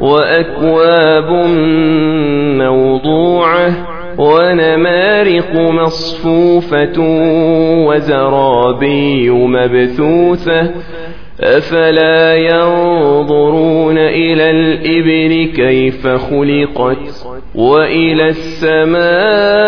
وأكواب موضوعة ونمارق مصفوفة وزرابي مبثوثة أفلا ينظرون إلى الإبل كيف خلقت وإلى السماء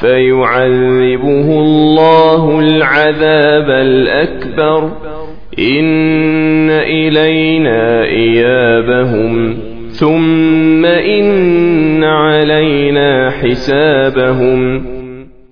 فيعذبه الله العذاب الأكبر. إن إلينا إيابهم. ثم إن علينا حسابهم.